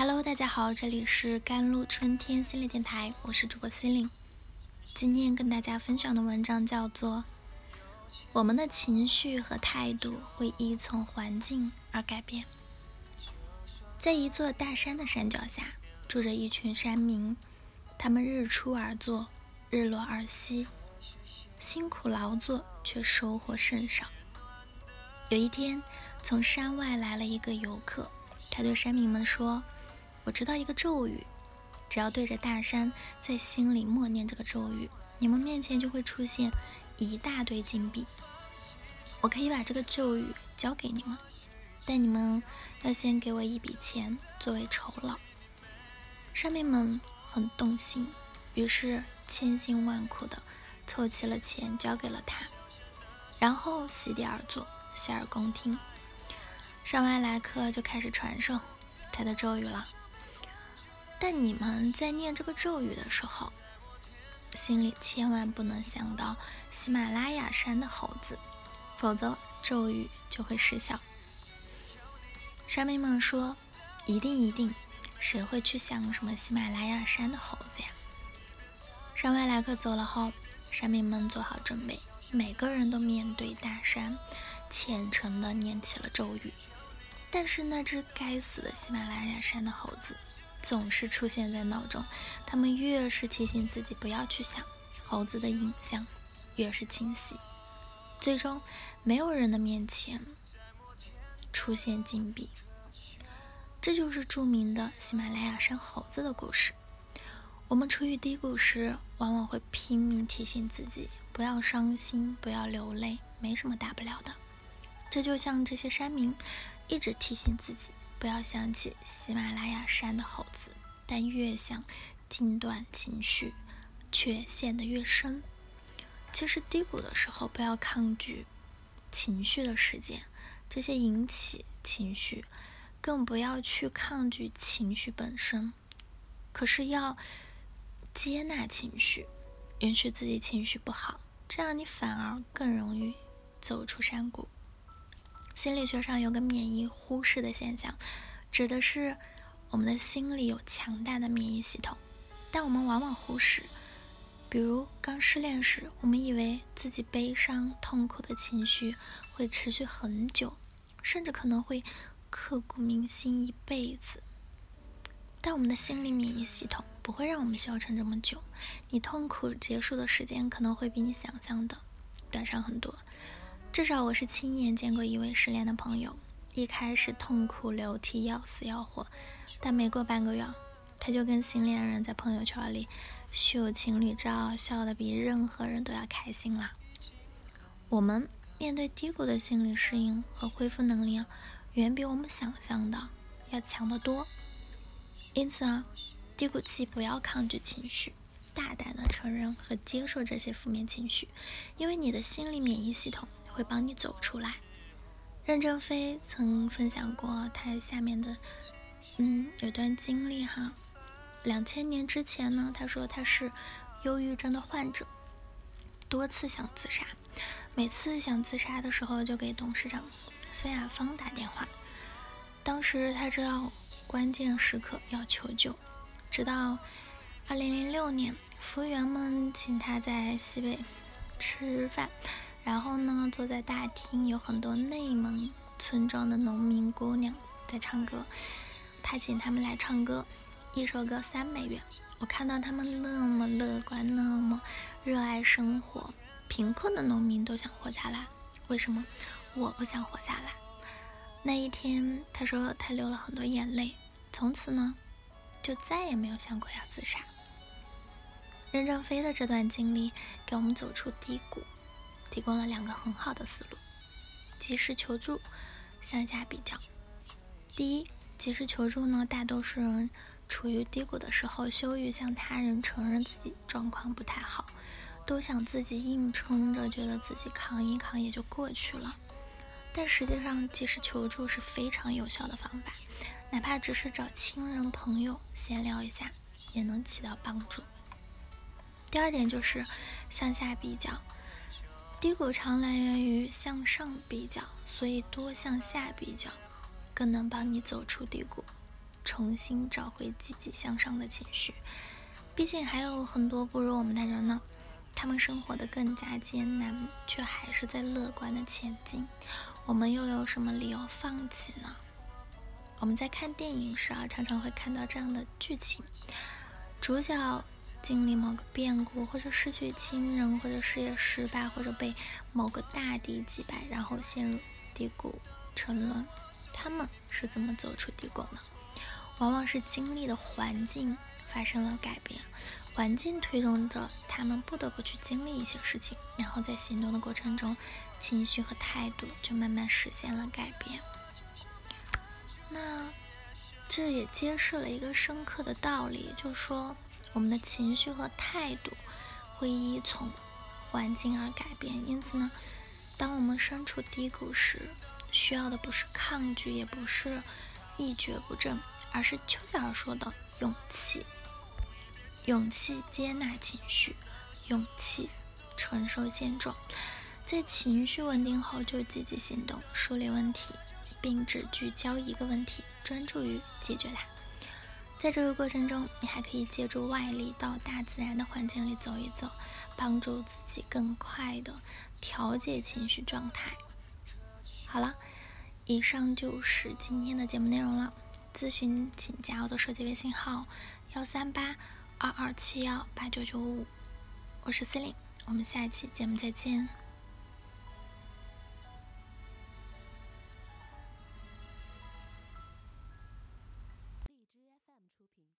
Hello，大家好，这里是甘露春天心理电台，我是主播心灵。今天跟大家分享的文章叫做《我们的情绪和态度会依从环境而改变》。在一座大山的山脚下，住着一群山民，他们日出而作，日落而息，辛苦劳作，却收获甚少。有一天，从山外来了一个游客，他对山民们说。我知道一个咒语，只要对着大山，在心里默念这个咒语，你们面前就会出现一大堆金币。我可以把这个咒语教给你们，但你们要先给我一笔钱作为酬劳。山民们很动心，于是千辛万苦的凑齐了钱，交给了他，然后席地而坐，洗耳恭听。上外来客就开始传授他的咒语了。但你们在念这个咒语的时候，心里千万不能想到喜马拉雅山的猴子，否则咒语就会失效。山民们说：“一定一定，谁会去想什么喜马拉雅山的猴子呀？”山外来客走了后，山民们做好准备，每个人都面对大山，虔诚地念起了咒语。但是那只该死的喜马拉雅山的猴子。总是出现在脑中，他们越是提醒自己不要去想猴子的影像，越是清晰。最终，没有人的面前出现金币。这就是著名的喜马拉雅山猴子的故事。我们处于低谷时，往往会拼命提醒自己不要伤心，不要流泪，没什么大不了的。这就像这些山民一直提醒自己。不要想起喜马拉雅山的猴子，但越想禁断情绪，却陷得越深。其实低谷的时候，不要抗拒情绪的事件，这些引起情绪，更不要去抗拒情绪本身。可是要接纳情绪，允许自己情绪不好，这样你反而更容易走出山谷。心理学上有个免疫忽视的现象，指的是我们的心里有强大的免疫系统，但我们往往忽视。比如刚失恋时，我们以为自己悲伤、痛苦的情绪会持续很久，甚至可能会刻骨铭心一辈子。但我们的心理免疫系统不会让我们消沉这么久，你痛苦结束的时间可能会比你想象的短上很多。至少我是亲眼见过一位失恋的朋友，一开始痛哭流涕，要死要活，但没过半个月，他就跟新恋人在朋友圈里秀情侣照，笑得比任何人都要开心了。我们面对低谷的心理适应和恢复能力啊，远比我们想象的要强得多。因此啊，低谷期不要抗拒情绪，大胆的承认和接受这些负面情绪，因为你的心理免疫系统。会帮你走出来。任正非曾分享过他下面的，嗯，有段经历哈。两千年之前呢，他说他是忧郁症的患者，多次想自杀，每次想自杀的时候就给董事长孙亚芳打电话。当时他知道关键时刻要求救，直到二零零六年，服务员们请他在西北吃饭。然后呢，坐在大厅，有很多内蒙村庄的农民姑娘在唱歌。他请他们来唱歌，一首歌三美元。我看到他们那么乐观，那么热爱生活，贫困的农民都想活下来，为什么我不想活下来？那一天，他说他流了很多眼泪，从此呢，就再也没有想过要自杀。任正非的这段经历，给我们走出低谷。提供了两个很好的思路：及时求助，向下比较。第一，及时求助呢，大多数人处于低谷的时候，羞于向他人承认自己状况不太好，都想自己硬撑着，觉得自己扛一扛也就过去了。但实际上，及时求助是非常有效的方法，哪怕只是找亲人朋友闲聊一下，也能起到帮助。第二点就是向下比较。低谷常来源于向上比较，所以多向下比较，更能帮你走出低谷。重新找回积极向上的情绪。毕竟还有很多不如我们的人呢，他们生活的更加艰难，却还是在乐观的前进。我们又有什么理由放弃呢？我们在看电影时啊，常常会看到这样的剧情：主角经历某个变故，或者失去亲人，或者事业失败，或者被某个大敌击败，然后陷入低谷沉沦。他们是怎么走出低谷呢？往往是经历的环境发生了改变，环境推动着他们不得不去经历一些事情，然后在行动的过程中，情绪和态度就慢慢实现了改变。那这也揭示了一个深刻的道理，就是说我们的情绪和态度会依从环境而改变。因此呢，当我们身处低谷时，需要的不是抗拒，也不是一蹶不振，而是丘吉尔说的勇气。勇气接纳情绪，勇气承受现状，在情绪稳定后就积极行动，梳理问题。并只聚焦一个问题，专注于解决它。在这个过程中，你还可以借助外力到大自然的环境里走一走，帮助自己更快的调节情绪状态。好了，以上就是今天的节目内容了。咨询请加我的手机微信号：幺三八二二七幺八九九五。我是司令，我们下一期节目再见。